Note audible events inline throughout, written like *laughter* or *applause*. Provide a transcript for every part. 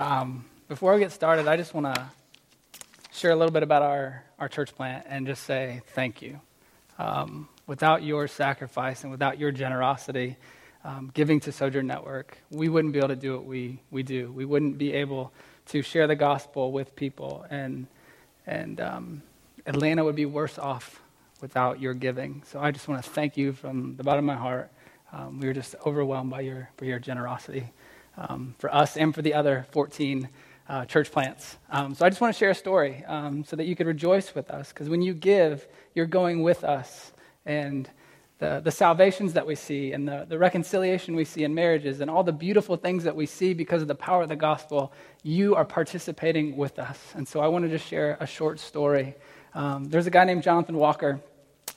Um, before we get started, I just want to share a little bit about our, our church plant and just say thank you. Um, without your sacrifice and without your generosity, um, giving to Sojourn Network, we wouldn't be able to do what we, we do. We wouldn't be able to share the gospel with people, and, and um, Atlanta would be worse off without your giving. So I just want to thank you from the bottom of my heart. Um, we were just overwhelmed by your, by your generosity um, for us and for the other 14 uh, church plants. Um, so I just want to share a story um, so that you could rejoice with us, because when you give, you're going with us. And the, the salvations that we see and the, the reconciliation we see in marriages and all the beautiful things that we see because of the power of the gospel, you are participating with us. And so I want to just share a short story. Um, there's a guy named Jonathan Walker.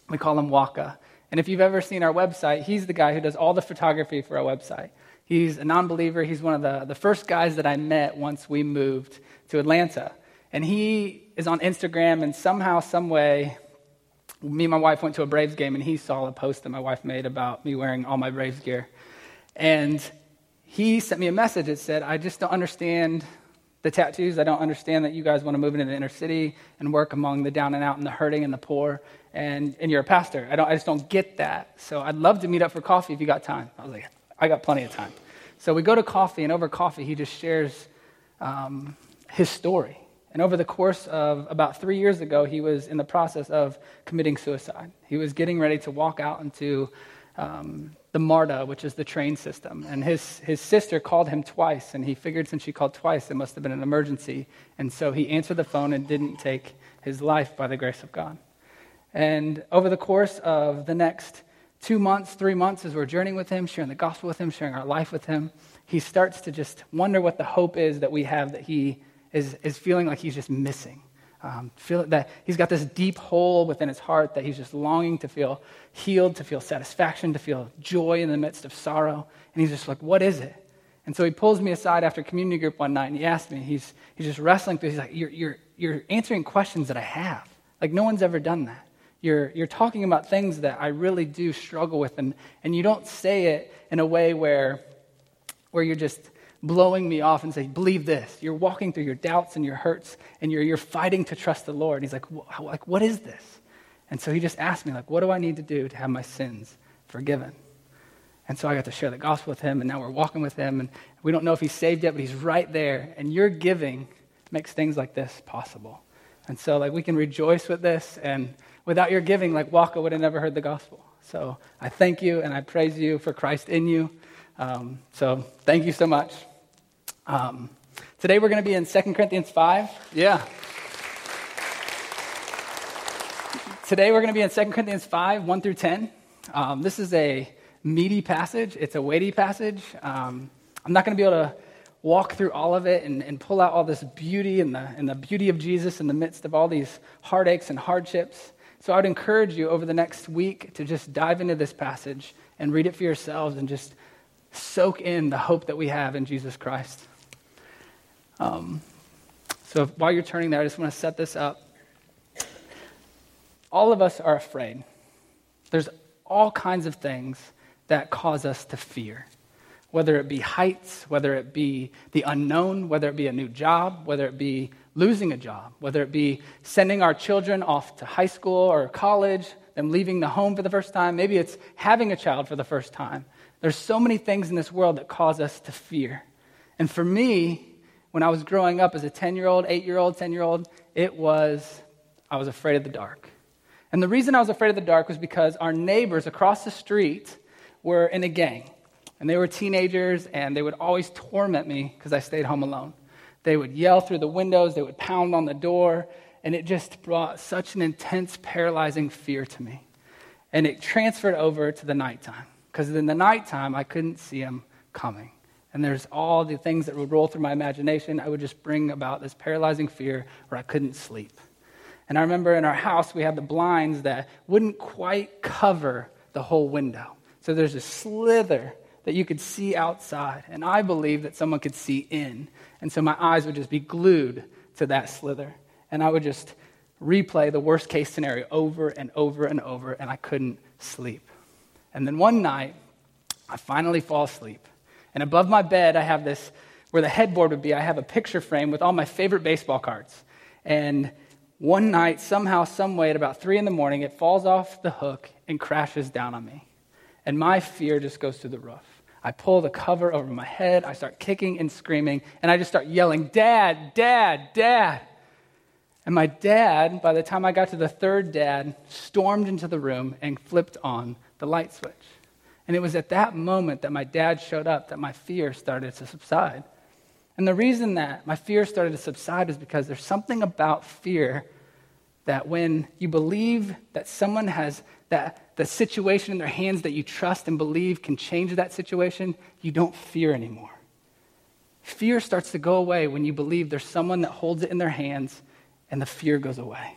We call him Waka. And if you've ever seen our website, he's the guy who does all the photography for our website. He's a non believer. He's one of the, the first guys that I met once we moved to Atlanta. And he is on Instagram, and somehow, some way, me and my wife went to a Braves game, and he saw a post that my wife made about me wearing all my Braves gear. And he sent me a message that said, I just don't understand the tattoos. I don't understand that you guys want to move into the inner city and work among the down and out and the hurting and the poor. And, and you're a pastor. I, don't, I just don't get that. So I'd love to meet up for coffee if you got time. I was like, I got plenty of time. So we go to coffee, and over coffee, he just shares um, his story. And over the course of about three years ago, he was in the process of committing suicide. He was getting ready to walk out into um, the MARTA, which is the train system. And his, his sister called him twice, and he figured since she called twice, it must have been an emergency. And so he answered the phone and didn't take his life by the grace of God. And over the course of the next two months, three months, as we're journeying with him, sharing the gospel with him, sharing our life with him, he starts to just wonder what the hope is that we have that he is, is feeling like he's just missing. Um, feel that he's got this deep hole within his heart that he's just longing to feel healed, to feel satisfaction, to feel joy in the midst of sorrow. And he's just like, what is it? And so he pulls me aside after community group one night and he asks me, he's, he's just wrestling through, he's like, you're, you're, you're answering questions that I have. Like, no one's ever done that. You're, you're talking about things that I really do struggle with, and, and you don't say it in a way where, where you're just blowing me off and say, believe this. You're walking through your doubts and your hurts, and you're, you're fighting to trust the Lord. And he's like, like, what is this? And so he just asked me, like, what do I need to do to have my sins forgiven? And so I got to share the gospel with him, and now we're walking with him, and we don't know if he's saved yet, but he's right there. And your giving makes things like this possible. And so, like, we can rejoice with this and without your giving, like Waka would have never heard the gospel. So I thank you and I praise you for Christ in you. Um, so thank you so much. Um, today we're going to be in 2 Corinthians 5. Yeah. Today we're going to be in 2 Corinthians 5, 1 through 10. Um, this is a meaty passage, it's a weighty passage. Um, I'm not going to be able to walk through all of it and, and pull out all this beauty and the, and the beauty of Jesus in the midst of all these heartaches and hardships. So I would encourage you over the next week to just dive into this passage and read it for yourselves and just soak in the hope that we have in Jesus Christ. Um, so while you're turning there, I just want to set this up. All of us are afraid. There's all kinds of things that cause us to fear, whether it be heights, whether it be the unknown, whether it be a new job, whether it be losing a job, whether it be sending our children off to high school or college, them leaving the home for the first time. Maybe it's having a child for the first time. There's so many things in this world that cause us to fear. And for me, when I was growing up as a 10 year old, 8 year old, 10 year old, it was, I was afraid of the dark. And the reason I was afraid of the dark was because our neighbors across the street were in a gang. And they were teenagers, and they would always torment me because I stayed home alone. They would yell through the windows, they would pound on the door, and it just brought such an intense, paralyzing fear to me. And it transferred over to the nighttime, because in the nighttime, I couldn't see them coming. And there's all the things that would roll through my imagination. I would just bring about this paralyzing fear where I couldn't sleep. And I remember in our house, we had the blinds that wouldn't quite cover the whole window. So there's a slither that you could see outside. And I believe that someone could see in. And so my eyes would just be glued to that slither. And I would just replay the worst case scenario over and over and over, and I couldn't sleep. And then one night, I finally fall asleep. And above my bed, I have this where the headboard would be, I have a picture frame with all my favorite baseball cards. And one night, somehow, someway, at about three in the morning, it falls off the hook and crashes down on me. And my fear just goes through the roof. I pull the cover over my head, I start kicking and screaming, and I just start yelling, Dad, Dad, Dad. And my dad, by the time I got to the third dad, stormed into the room and flipped on the light switch. And it was at that moment that my dad showed up that my fear started to subside. And the reason that my fear started to subside is because there's something about fear that when you believe that someone has that the situation in their hands that you trust and believe can change that situation, you don't fear anymore. Fear starts to go away when you believe there's someone that holds it in their hands and the fear goes away.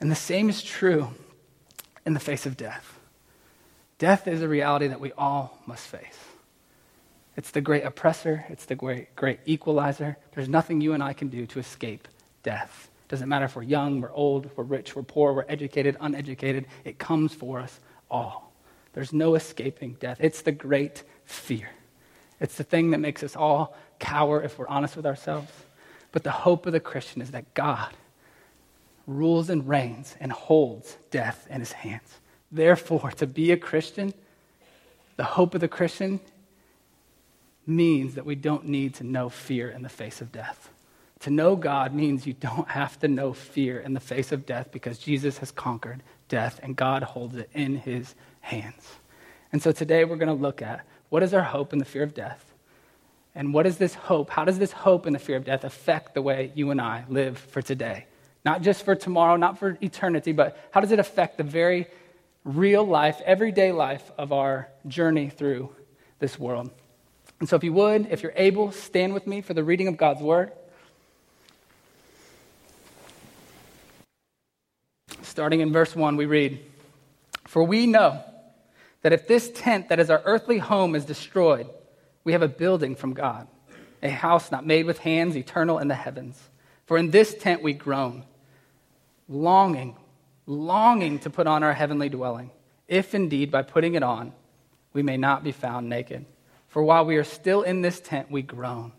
And the same is true in the face of death. Death is a reality that we all must face. It's the great oppressor, it's the great, great equalizer. There's nothing you and I can do to escape death. Doesn't matter if we're young, we're old, we're rich, we're poor, we're educated, uneducated. It comes for us all. There's no escaping death. It's the great fear. It's the thing that makes us all cower if we're honest with ourselves. But the hope of the Christian is that God rules and reigns and holds death in his hands. Therefore, to be a Christian, the hope of the Christian means that we don't need to know fear in the face of death. To know God means you don't have to know fear in the face of death because Jesus has conquered death and God holds it in his hands. And so today we're going to look at what is our hope in the fear of death? And what is this hope? How does this hope in the fear of death affect the way you and I live for today? Not just for tomorrow, not for eternity, but how does it affect the very real life, everyday life of our journey through this world? And so, if you would, if you're able, stand with me for the reading of God's word. Starting in verse 1, we read For we know that if this tent that is our earthly home is destroyed, we have a building from God, a house not made with hands, eternal in the heavens. For in this tent we groan, longing, longing to put on our heavenly dwelling, if indeed by putting it on we may not be found naked. For while we are still in this tent, we groan,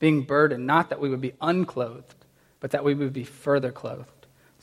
being burdened, not that we would be unclothed, but that we would be further clothed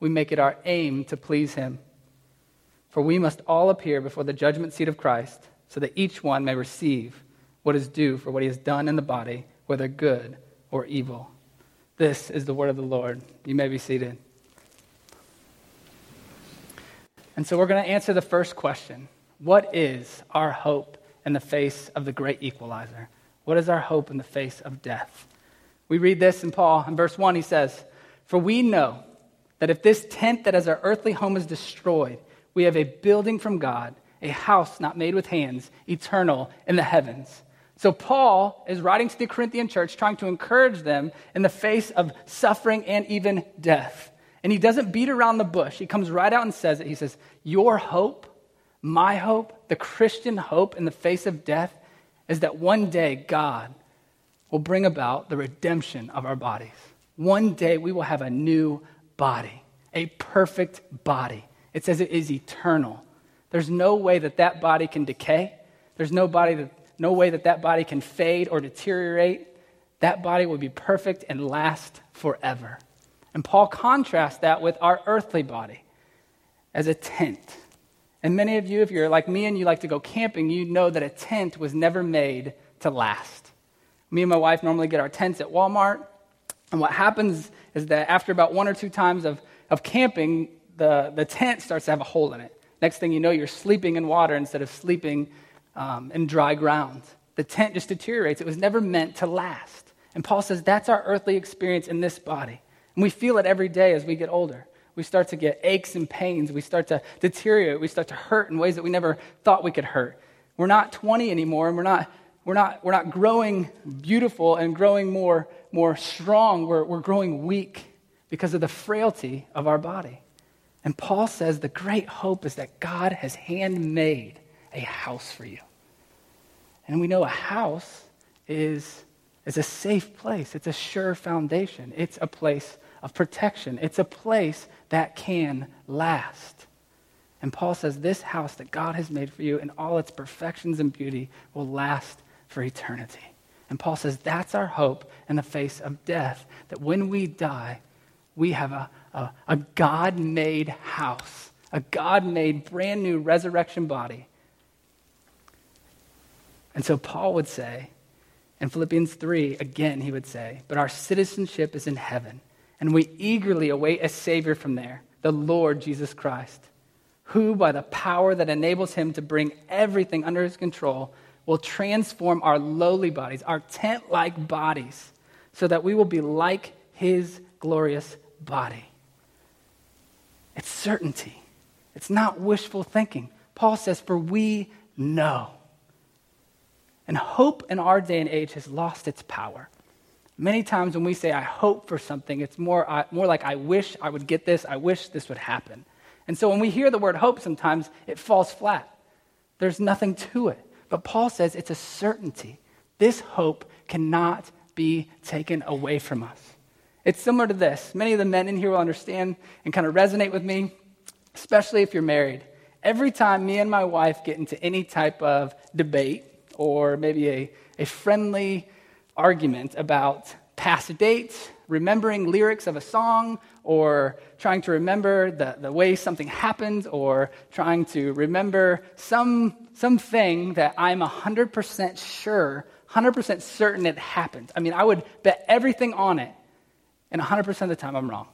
we make it our aim to please him. For we must all appear before the judgment seat of Christ, so that each one may receive what is due for what he has done in the body, whether good or evil. This is the word of the Lord. You may be seated. And so we're going to answer the first question What is our hope in the face of the great equalizer? What is our hope in the face of death? We read this in Paul. In verse 1, he says, For we know that if this tent that is our earthly home is destroyed, we have a building from God, a house not made with hands, eternal in the heavens. So, Paul is writing to the Corinthian church, trying to encourage them in the face of suffering and even death. And he doesn't beat around the bush. He comes right out and says it. He says, Your hope, my hope, the Christian hope in the face of death is that one day God will bring about the redemption of our bodies. One day we will have a new body, a perfect body. It says it is eternal. There's no way that that body can decay. There's no, body that, no way that that body can fade or deteriorate. That body will be perfect and last forever. And Paul contrasts that with our earthly body as a tent. And many of you, if you're like me and you like to go camping, you know that a tent was never made to last. Me and my wife normally get our tents at Walmart. And what happens is that after about one or two times of, of camping, the, the tent starts to have a hole in it. Next thing you know, you're sleeping in water instead of sleeping um, in dry ground. The tent just deteriorates. It was never meant to last. And Paul says that's our earthly experience in this body. And we feel it every day as we get older. We start to get aches and pains. We start to deteriorate. We start to hurt in ways that we never thought we could hurt. We're not 20 anymore, and we're not we're not, we're not growing beautiful and growing more, more strong. We're, we're growing weak because of the frailty of our body. And Paul says the great hope is that God has handmade a house for you. And we know a house is, is a safe place, it's a sure foundation, it's a place of protection, it's a place that can last. And Paul says this house that God has made for you in all its perfections and beauty will last for eternity. And Paul says that's our hope in the face of death, that when we die, we have a, a, a God made house, a God made brand new resurrection body. And so Paul would say, in Philippians 3, again, he would say, But our citizenship is in heaven, and we eagerly await a Savior from there, the Lord Jesus Christ, who, by the power that enables him to bring everything under his control, will transform our lowly bodies, our tent like bodies, so that we will be like his glorious body. It's certainty, it's not wishful thinking. Paul says, For we know. And hope in our day and age has lost its power. Many times when we say, I hope for something, it's more, more like, I wish I would get this, I wish this would happen. And so when we hear the word hope, sometimes it falls flat. There's nothing to it. But Paul says it's a certainty. This hope cannot be taken away from us. It's similar to this. Many of the men in here will understand and kind of resonate with me, especially if you're married. Every time me and my wife get into any type of debate or maybe a, a friendly argument about past dates, remembering lyrics of a song, or trying to remember the, the way something happened, or trying to remember some, something that I'm 100% sure, 100% certain it happened. I mean, I would bet everything on it and 100% of the time, I'm wrong.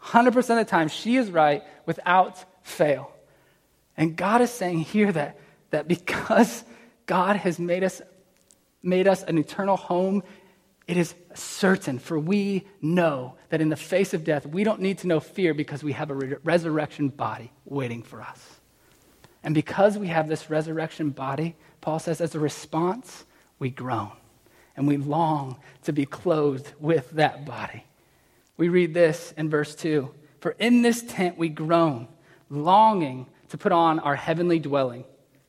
100% of the time, she is right without fail. And God is saying here that, that because God has made us, made us an eternal home, it is certain, for we know that in the face of death, we don't need to know fear because we have a re- resurrection body waiting for us. And because we have this resurrection body, Paul says, as a response, we groan and we long to be clothed with that body. We read this in verse 2 For in this tent we groan, longing to put on our heavenly dwelling,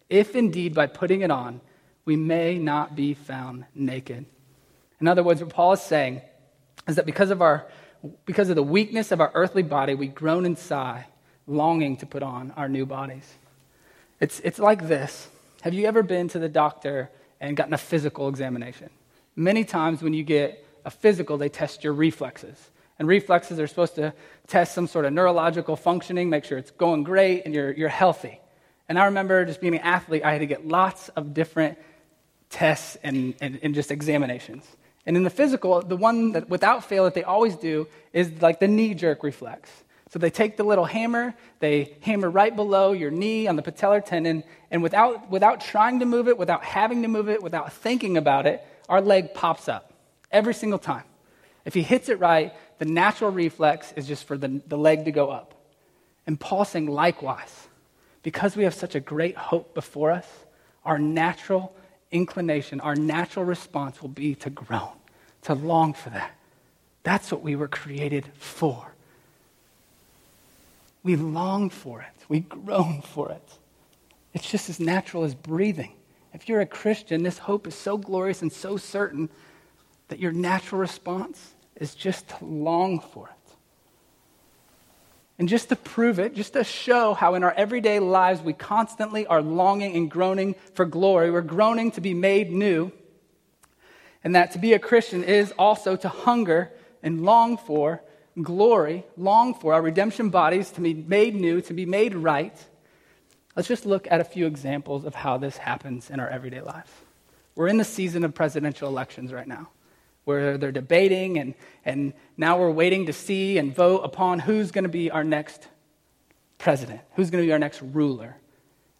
if indeed by putting it on we may not be found naked. In other words, what Paul is saying is that because of, our, because of the weakness of our earthly body, we groan and sigh, longing to put on our new bodies. It's, it's like this Have you ever been to the doctor and gotten a physical examination? Many times when you get a physical, they test your reflexes. And reflexes are supposed to test some sort of neurological functioning, make sure it's going great and you're, you're healthy. And I remember just being an athlete, I had to get lots of different tests and, and, and just examinations. And in the physical, the one that without fail that they always do is like the knee jerk reflex. So they take the little hammer, they hammer right below your knee on the patellar tendon, and without, without trying to move it, without having to move it, without thinking about it, our leg pops up every single time. If he hits it right, the natural reflex is just for the, the leg to go up. And Paul saying, likewise, because we have such a great hope before us, our natural inclination, our natural response will be to groan, to long for that. That's what we were created for. We long for it, we groan for it. It's just as natural as breathing. If you're a Christian, this hope is so glorious and so certain that your natural response is just to long for it. And just to prove it, just to show how in our everyday lives we constantly are longing and groaning for glory, we're groaning to be made new. And that to be a Christian is also to hunger and long for glory, long for our redemption bodies to be made new, to be made right. Let's just look at a few examples of how this happens in our everyday lives. We're in the season of presidential elections right now where they're debating, and, and now we're waiting to see and vote upon who's going to be our next president, who's going to be our next ruler.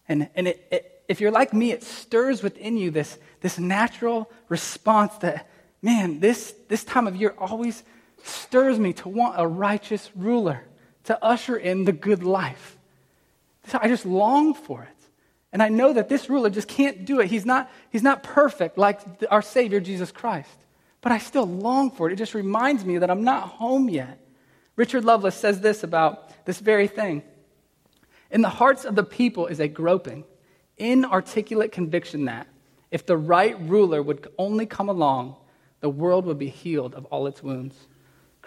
And, and it, it, if you're like me, it stirs within you this, this natural response that, man, this, this time of year always stirs me to want a righteous ruler, to usher in the good life. I just long for it. And I know that this ruler just can't do it. He's not, he's not perfect like our Savior, Jesus Christ. But I still long for it. It just reminds me that I'm not home yet. Richard Lovelace says this about this very thing. In the hearts of the people is a groping, inarticulate conviction that if the right ruler would only come along, the world would be healed of all its wounds.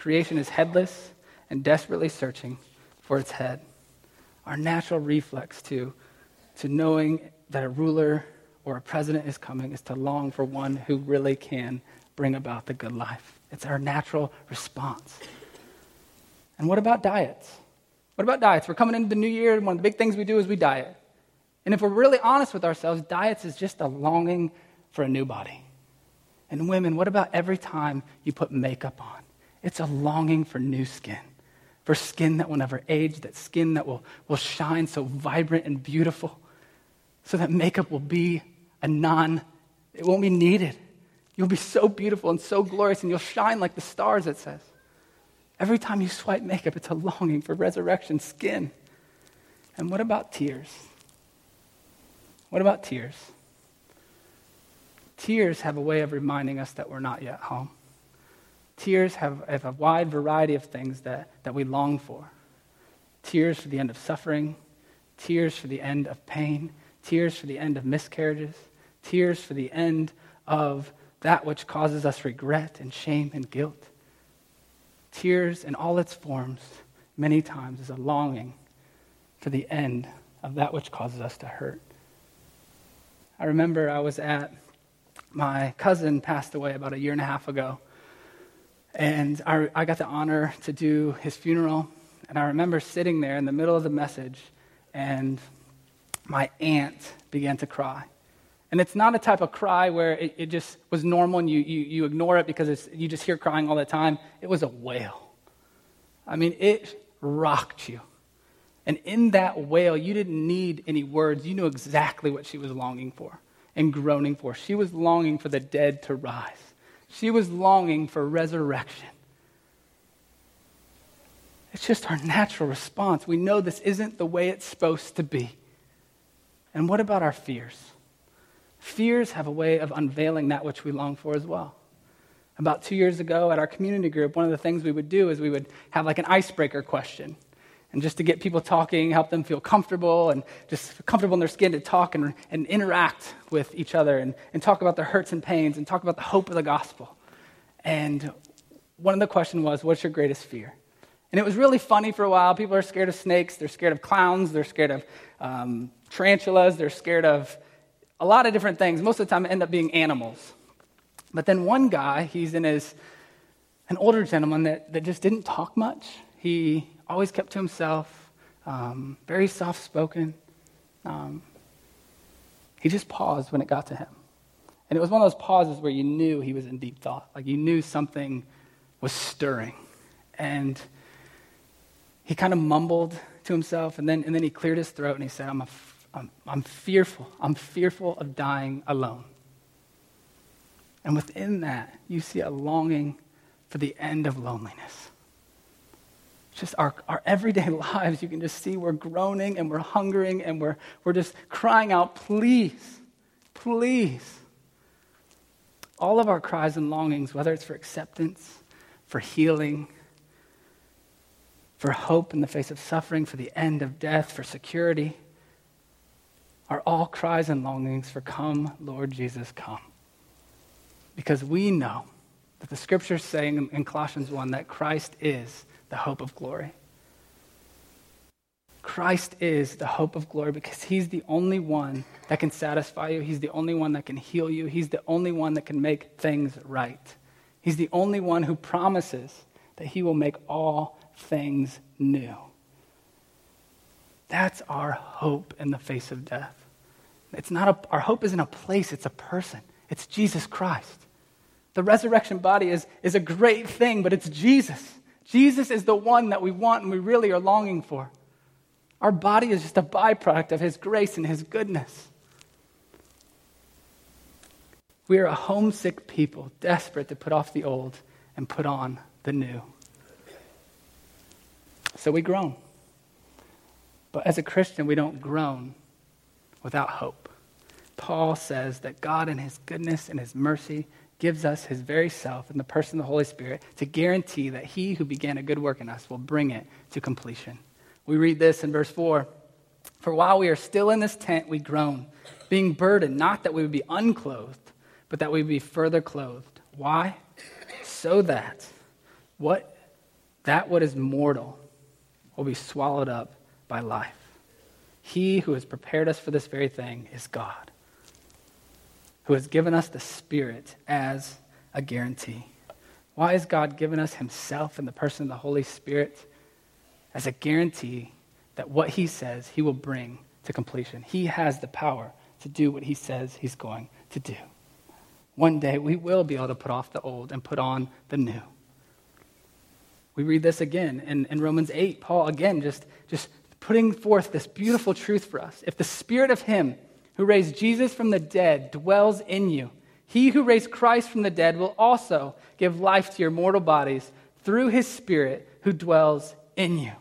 Creation is headless and desperately searching for its head. Our natural reflex to, to knowing that a ruler or a president is coming is to long for one who really can bring about the good life. It's our natural response. And what about diets? What about diets? We're coming into the new year, and one of the big things we do is we diet. And if we're really honest with ourselves, diets is just a longing for a new body. And women, what about every time you put makeup on? It's a longing for new skin, for skin that will never age, that skin that will, will shine so vibrant and beautiful, so that makeup will be a non, it won't be needed. You'll be so beautiful and so glorious, and you'll shine like the stars, it says. Every time you swipe makeup, it's a longing for resurrection skin. And what about tears? What about tears? Tears have a way of reminding us that we're not yet home. Tears have, have a wide variety of things that, that we long for tears for the end of suffering, tears for the end of pain, tears for the end of miscarriages, tears for the end of that which causes us regret and shame and guilt. Tears in all its forms, many times, is a longing for the end of that which causes us to hurt. I remember I was at my cousin passed away about a year and a half ago. And I, I, got the honor to do his funeral. And I remember sitting there in the middle of the message, and my aunt began to cry. And it's not a type of cry where it, it just was normal and you, you, you ignore it because you just hear crying all the time. It was a wail. I mean, it rocked you. And in that wail, you didn't need any words. You knew exactly what she was longing for and groaning for. She was longing for the dead to rise, she was longing for resurrection. It's just our natural response. We know this isn't the way it's supposed to be. And what about our fears? Fears have a way of unveiling that which we long for as well. About two years ago at our community group, one of the things we would do is we would have like an icebreaker question and just to get people talking, help them feel comfortable and just comfortable in their skin to talk and, and interact with each other and, and talk about their hurts and pains and talk about the hope of the gospel. And one of the questions was, What's your greatest fear? And it was really funny for a while. People are scared of snakes, they're scared of clowns, they're scared of um, tarantulas, they're scared of a lot of different things. Most of the time, it end up being animals. But then one guy, he's in his, an older gentleman that, that just didn't talk much. He always kept to himself, um, very soft spoken. Um, he just paused when it got to him. And it was one of those pauses where you knew he was in deep thought, like you knew something was stirring. And he kind of mumbled to himself, and then, and then he cleared his throat and he said, I'm, a, I'm, I'm fearful. I'm fearful of dying alone. And within that, you see a longing for the end of loneliness just our, our everyday *laughs* lives, you can just see we're groaning and we're hungering and we're, we're just crying out, please, please. All of our cries and longings, whether it's for acceptance, for healing, for hope in the face of suffering, for the end of death, for security, are all cries and longings for come, Lord Jesus, come. Because we know that the scriptures saying in Colossians 1 that Christ is the hope of glory. Christ is the hope of glory because he's the only one that can satisfy you. He's the only one that can heal you. He's the only one that can make things right. He's the only one who promises that he will make all things new. That's our hope in the face of death. It's not a, our hope isn't a place, it's a person. It's Jesus Christ. The resurrection body is, is a great thing, but it's Jesus. Jesus is the one that we want and we really are longing for. Our body is just a byproduct of His grace and His goodness. We are a homesick people, desperate to put off the old and put on the new. So we groan. But as a Christian, we don't groan without hope. Paul says that God, in his goodness and his mercy, gives us his very self in the person of the Holy Spirit to guarantee that he who began a good work in us will bring it to completion. We read this in verse 4 For while we are still in this tent, we groan, being burdened, not that we would be unclothed, but that we would be further clothed. Why? So that what that what is mortal will be swallowed up by life. He who has prepared us for this very thing is God, who has given us the Spirit as a guarantee. Why has God given us Himself in the person of the Holy Spirit as a guarantee that what He says He will bring to completion? He has the power to do what He says He's going to do. One day we will be able to put off the old and put on the new. We read this again in, in Romans 8. Paul, again, just, just putting forth this beautiful truth for us. If the spirit of him who raised Jesus from the dead dwells in you, he who raised Christ from the dead will also give life to your mortal bodies through his spirit who dwells in you.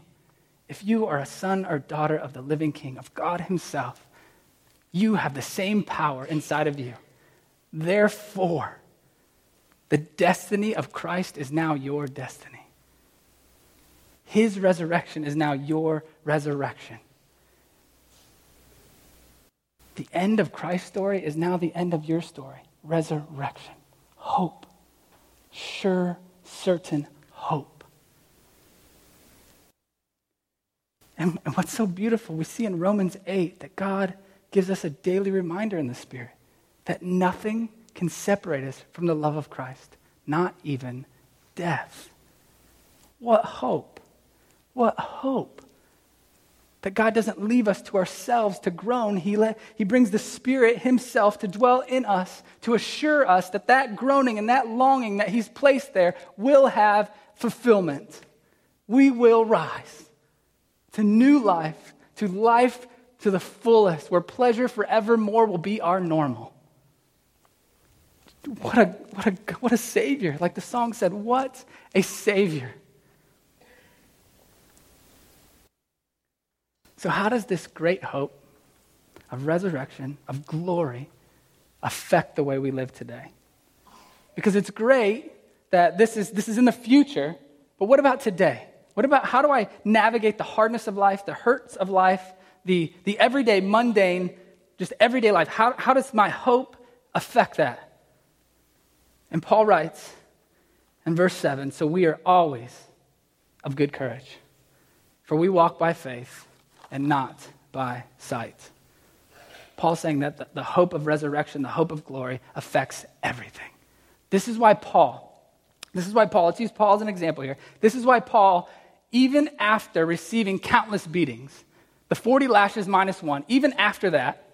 If you are a son or daughter of the living king, of God himself, you have the same power inside of you. Therefore, the destiny of Christ is now your destiny. His resurrection is now your resurrection. The end of Christ's story is now the end of your story resurrection, hope, sure, certain hope. And, and, what's so beautiful, we see in Romans 8 that God gives us a daily reminder in the Spirit that nothing can separate us from the love of Christ, not even death. What hope! What hope! That God doesn't leave us to ourselves to groan. He, let, he brings the Spirit Himself to dwell in us, to assure us that that groaning and that longing that He's placed there will have fulfillment. We will rise to new life, to life to the fullest, where pleasure forevermore will be our normal. What a, what a, what a Savior. Like the song said, what a Savior. So, how does this great hope of resurrection, of glory, affect the way we live today? Because it's great that this is, this is in the future, but what about today? What about how do I navigate the hardness of life, the hurts of life, the, the everyday, mundane, just everyday life? How, how does my hope affect that? And Paul writes in verse 7 So we are always of good courage, for we walk by faith and not by sight. Paul's saying that the, the hope of resurrection, the hope of glory, affects everything. This is why Paul, this is why Paul, let's use Paul as an example here. This is why Paul, even after receiving countless beatings, the 40 lashes minus one, even after that,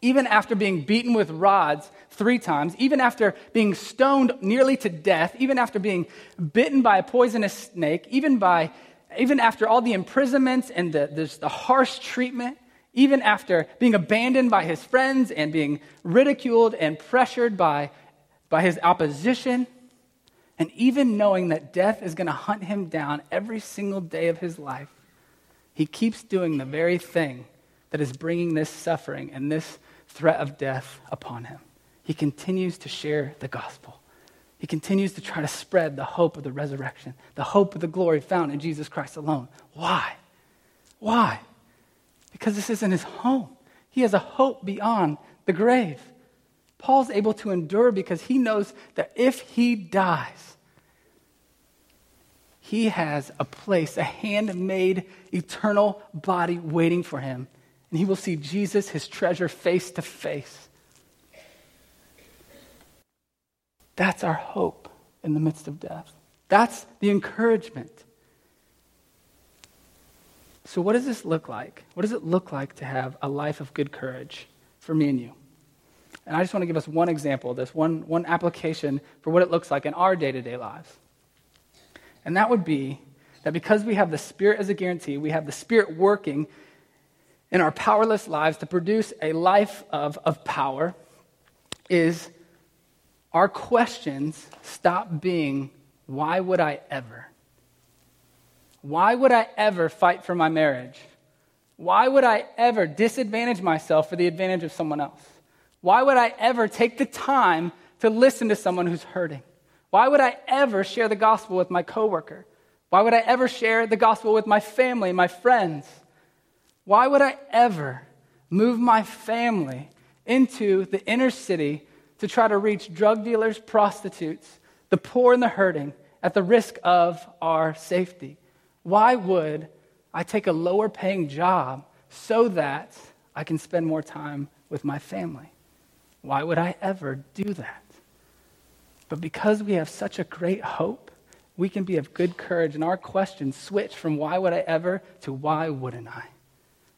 even after being beaten with rods three times, even after being stoned nearly to death, even after being bitten by a poisonous snake, even by even after all the imprisonments and the, the, harsh treatment, even after being abandoned by his friends and being ridiculed and pressured by, by his opposition, and even knowing that death is going to hunt him down every single day of his life, he keeps doing the very thing that is bringing this suffering and this threat of death upon him. He continues to share the gospel. He continues to try to spread the hope of the resurrection, the hope of the glory found in Jesus Christ alone. Why? Why? Because this isn't his home. He has a hope beyond the grave. Paul's able to endure because he knows that if he dies, he has a place, a handmade, eternal body waiting for him. And he will see Jesus, his treasure, face to face. That's our hope in the midst of death. That's the encouragement. So, what does this look like? What does it look like to have a life of good courage for me and you? And I just want to give us one example of this, one, one application for what it looks like in our day to day lives. And that would be that because we have the Spirit as a guarantee, we have the Spirit working in our powerless lives to produce a life of, of power, is our questions stop being, why would I ever? Why would I ever fight for my marriage? Why would I ever disadvantage myself for the advantage of someone else? Why would I ever take the time to listen to someone who's hurting? Why would I ever share the gospel with my coworker? Why would I ever share the gospel with my family, my friends? Why would I ever move my family into the inner city to try to reach drug dealers, prostitutes, the poor and the hurting at the risk of our safety? Why would I take a lower paying job so that I can spend more time with my family? Why would I ever do that? But because we have such a great hope, we can be of good courage, and our questions switch from why would I ever to why wouldn't I?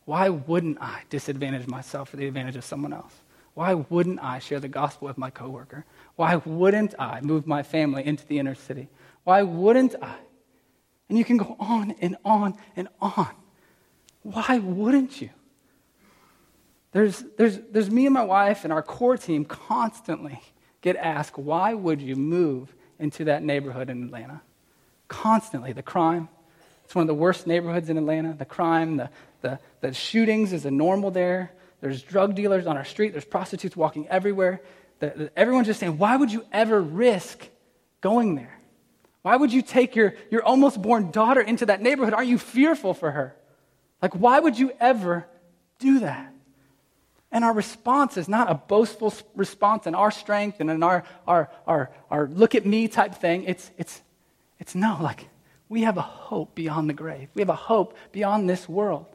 Why wouldn't I disadvantage myself for the advantage of someone else? Why wouldn't I share the gospel with my coworker? Why wouldn't I move my family into the inner city? Why wouldn't I? And you can go on and on and on. Why wouldn't you? There's, there's, there's me and my wife and our core team constantly get asked, why would you move into that neighborhood in Atlanta? Constantly. The crime. It's one of the worst neighborhoods in Atlanta. The crime, the, the, the shootings is a normal there. There's drug dealers on our street. There's prostitutes walking everywhere. Everyone's just saying, why would you ever risk going there? Why would you take your, your almost born daughter into that neighborhood? Aren't you fearful for her? Like, why would you ever do that? And our response is not a boastful response in our strength and in our, our, our, our look at me type thing. It's, it's, it's no, like, we have a hope beyond the grave. We have a hope beyond this world.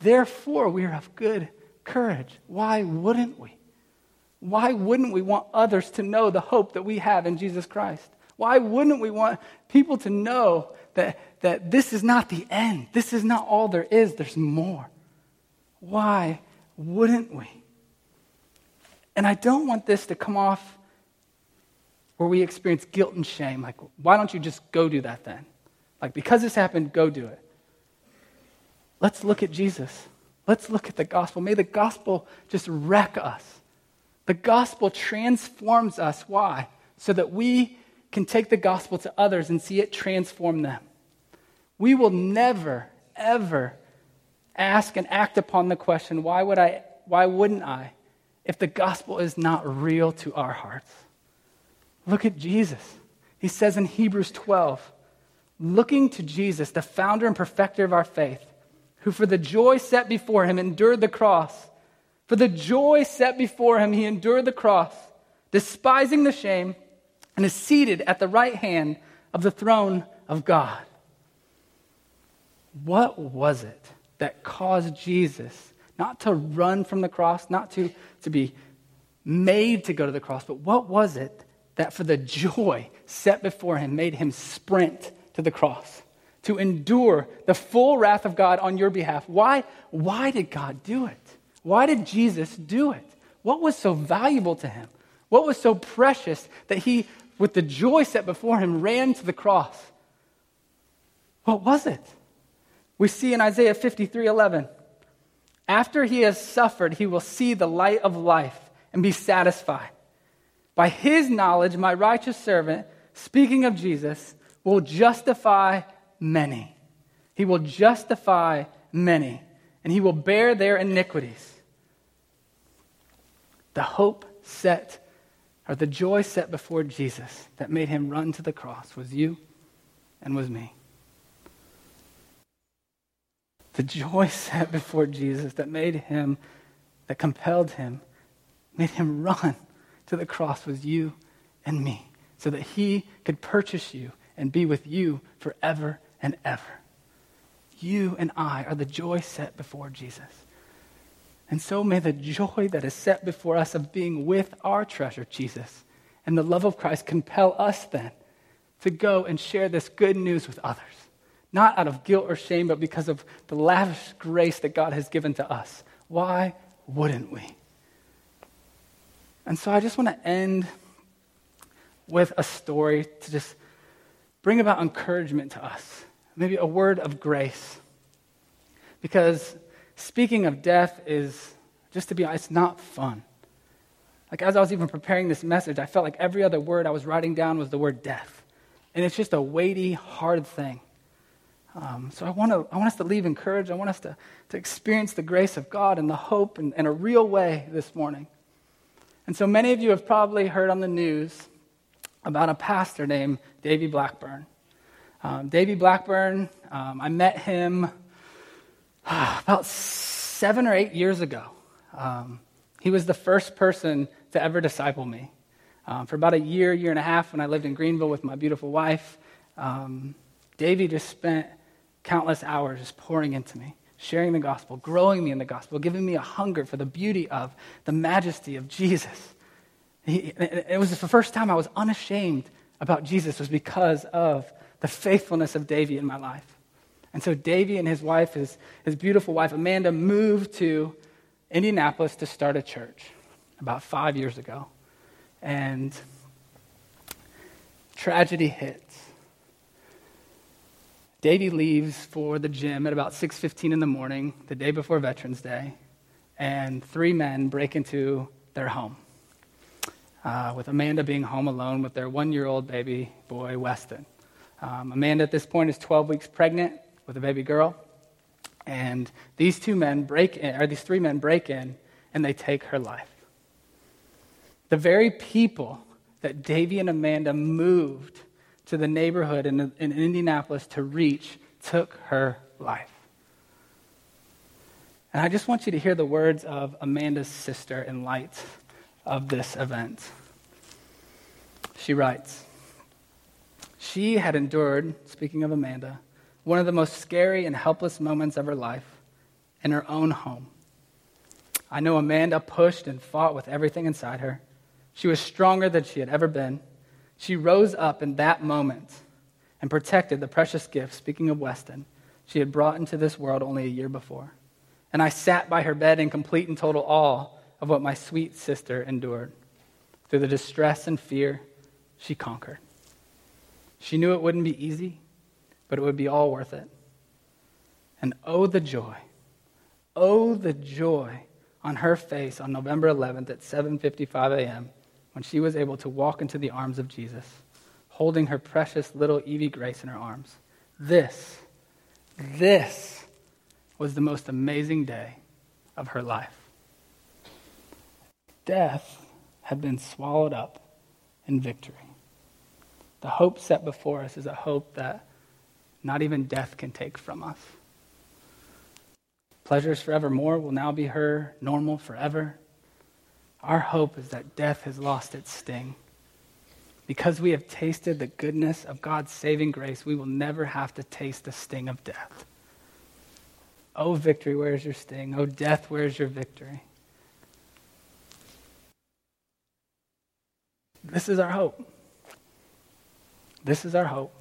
Therefore, we are of good courage. Why wouldn't we? Why wouldn't we want others to know the hope that we have in Jesus Christ? Why wouldn't we want people to know that, that this is not the end? This is not all there is, there's more. Why wouldn't we? And I don't want this to come off where we experience guilt and shame. Like, why don't you just go do that then? Like, because this happened, go do it. Let's look at Jesus. Let's look at the gospel. May the gospel just wreck us. The gospel transforms us. Why? So that we can take the gospel to others and see it transform them. We will never, ever ask and act upon the question, why, would I, why wouldn't I, if the gospel is not real to our hearts? Look at Jesus. He says in Hebrews 12, looking to Jesus, the founder and perfecter of our faith, who for the joy set before him endured the cross. For the joy set before him, he endured the cross, despising the shame, and is seated at the right hand of the throne of God. What was it that caused Jesus not to run from the cross, not to, to be made to go to the cross, but what was it that for the joy set before him made him sprint to the cross? To endure the full wrath of God on your behalf. Why, why did God do it? Why did Jesus do it? What was so valuable to him? What was so precious that he, with the joy set before him, ran to the cross? What was it? We see in Isaiah 53 11, after he has suffered, he will see the light of life and be satisfied. By his knowledge, my righteous servant, speaking of Jesus, will justify many. He will justify many, and he will bear their iniquities. The hope set, or the joy set before Jesus that made him run to the cross was you and was me the joy *laughs* set before Jesus that made him, that compelled him, made him run to the cross was you and me, so that he could purchase you and be with you forever and ever. You and I are the joy set before Jesus. And so may the joy that is set before us of being with our treasure, Jesus, and the love of Christ compel us then to go and share this good news with others not out of guilt or shame, but because of the lavish grace that God has given to us. Why wouldn't we? And so I just want to end with a story to just bring about encouragement to us, maybe a word of grace. Because speaking of death is, just to be honest, it's not fun. Like, as I was even preparing this message, I felt like every other word I was writing down was the word death. And it's just a weighty, hard thing. Um, so I want, to, I want us to leave encouraged. I want us to, to experience the grace of God and the hope in, in a real way this morning. And so many of you have probably heard on the news about a pastor named Davy Blackburn. Um, Davey Blackburn, um, I met him *sighs* about seven or eight years ago. Um, he was the first person to ever disciple me. Um, for about a year, year and a half, when I lived in Greenville with my beautiful wife, um, Davey just spent countless hours just pouring into me, sharing the gospel, growing me in the gospel, giving me a hunger for the beauty of the majesty of Jesus. He, it was the first time I was unashamed about Jesus was because of the faithfulness of Davey in my life. And so Davey and his wife, his, his beautiful wife, Amanda, moved to Indianapolis to start a church about five years ago. And tragedy hits. Davy leaves for the gym at about 6:15 in the morning, the day before Veterans Day, and three men break into their home. Uh, with Amanda being home alone with their one-year-old baby boy Weston. Um, Amanda at this point is 12 weeks pregnant with a baby girl, and these two men break in, or these three men break in, and they take her life. The very people that Davey and Amanda moved to the neighborhood in, in Indianapolis to reach took her life. And I just want you to hear the words of Amanda's sister in light of this event. She writes She had endured, speaking of Amanda, one of the most scary and helpless moments of her life in her own home. I know Amanda pushed and fought with everything inside her. She was stronger than she had ever been. She rose up in that moment and protected the precious gift, speaking of Weston, she had brought into this world only a year before. And I sat by her bed in complete and total awe of what my sweet sister endured. Through the distress and fear, she conquered. She knew it wouldn't be easy, but it would be all worth it. And oh, the joy, oh, the joy on her face on November 11th at 7:55 a.m when she was able to walk into the arms of Jesus, holding her precious little Evie Grace in her arms. This, this was the most amazing day of her life. Death had been swallowed up in victory. The hope set before us is a hope that not even death can take from us. Pleasures forevermore will now be her normal forever. Our hope is that death has lost its sting. Because we have tasted the goodness of God's saving grace, we will never have to taste the sting of death. Oh, victory, where's your sting? Oh, death, where's your victory? This is our hope. This is our hope.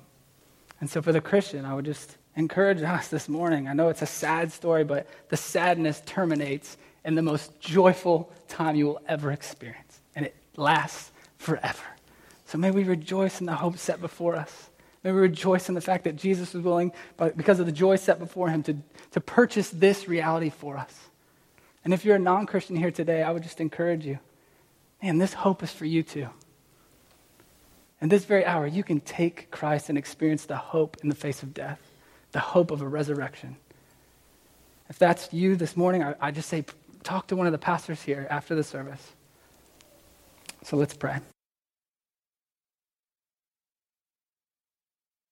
And so, for the Christian, I would just encourage us this morning. I know it's a sad story, but the sadness terminates in the most joyful time you will ever experience. And it lasts forever. So may we rejoice in the hope set before us. May we rejoice in the fact that Jesus was willing, because of the joy set before him, to, to purchase this reality for us. And if you're a non Christian here today, I would just encourage you man, this hope is for you too. In this very hour, you can take Christ and experience the hope in the face of death, the hope of a resurrection. If that's you this morning, I, I just say, talk to one of the pastors here after the service. So let's pray.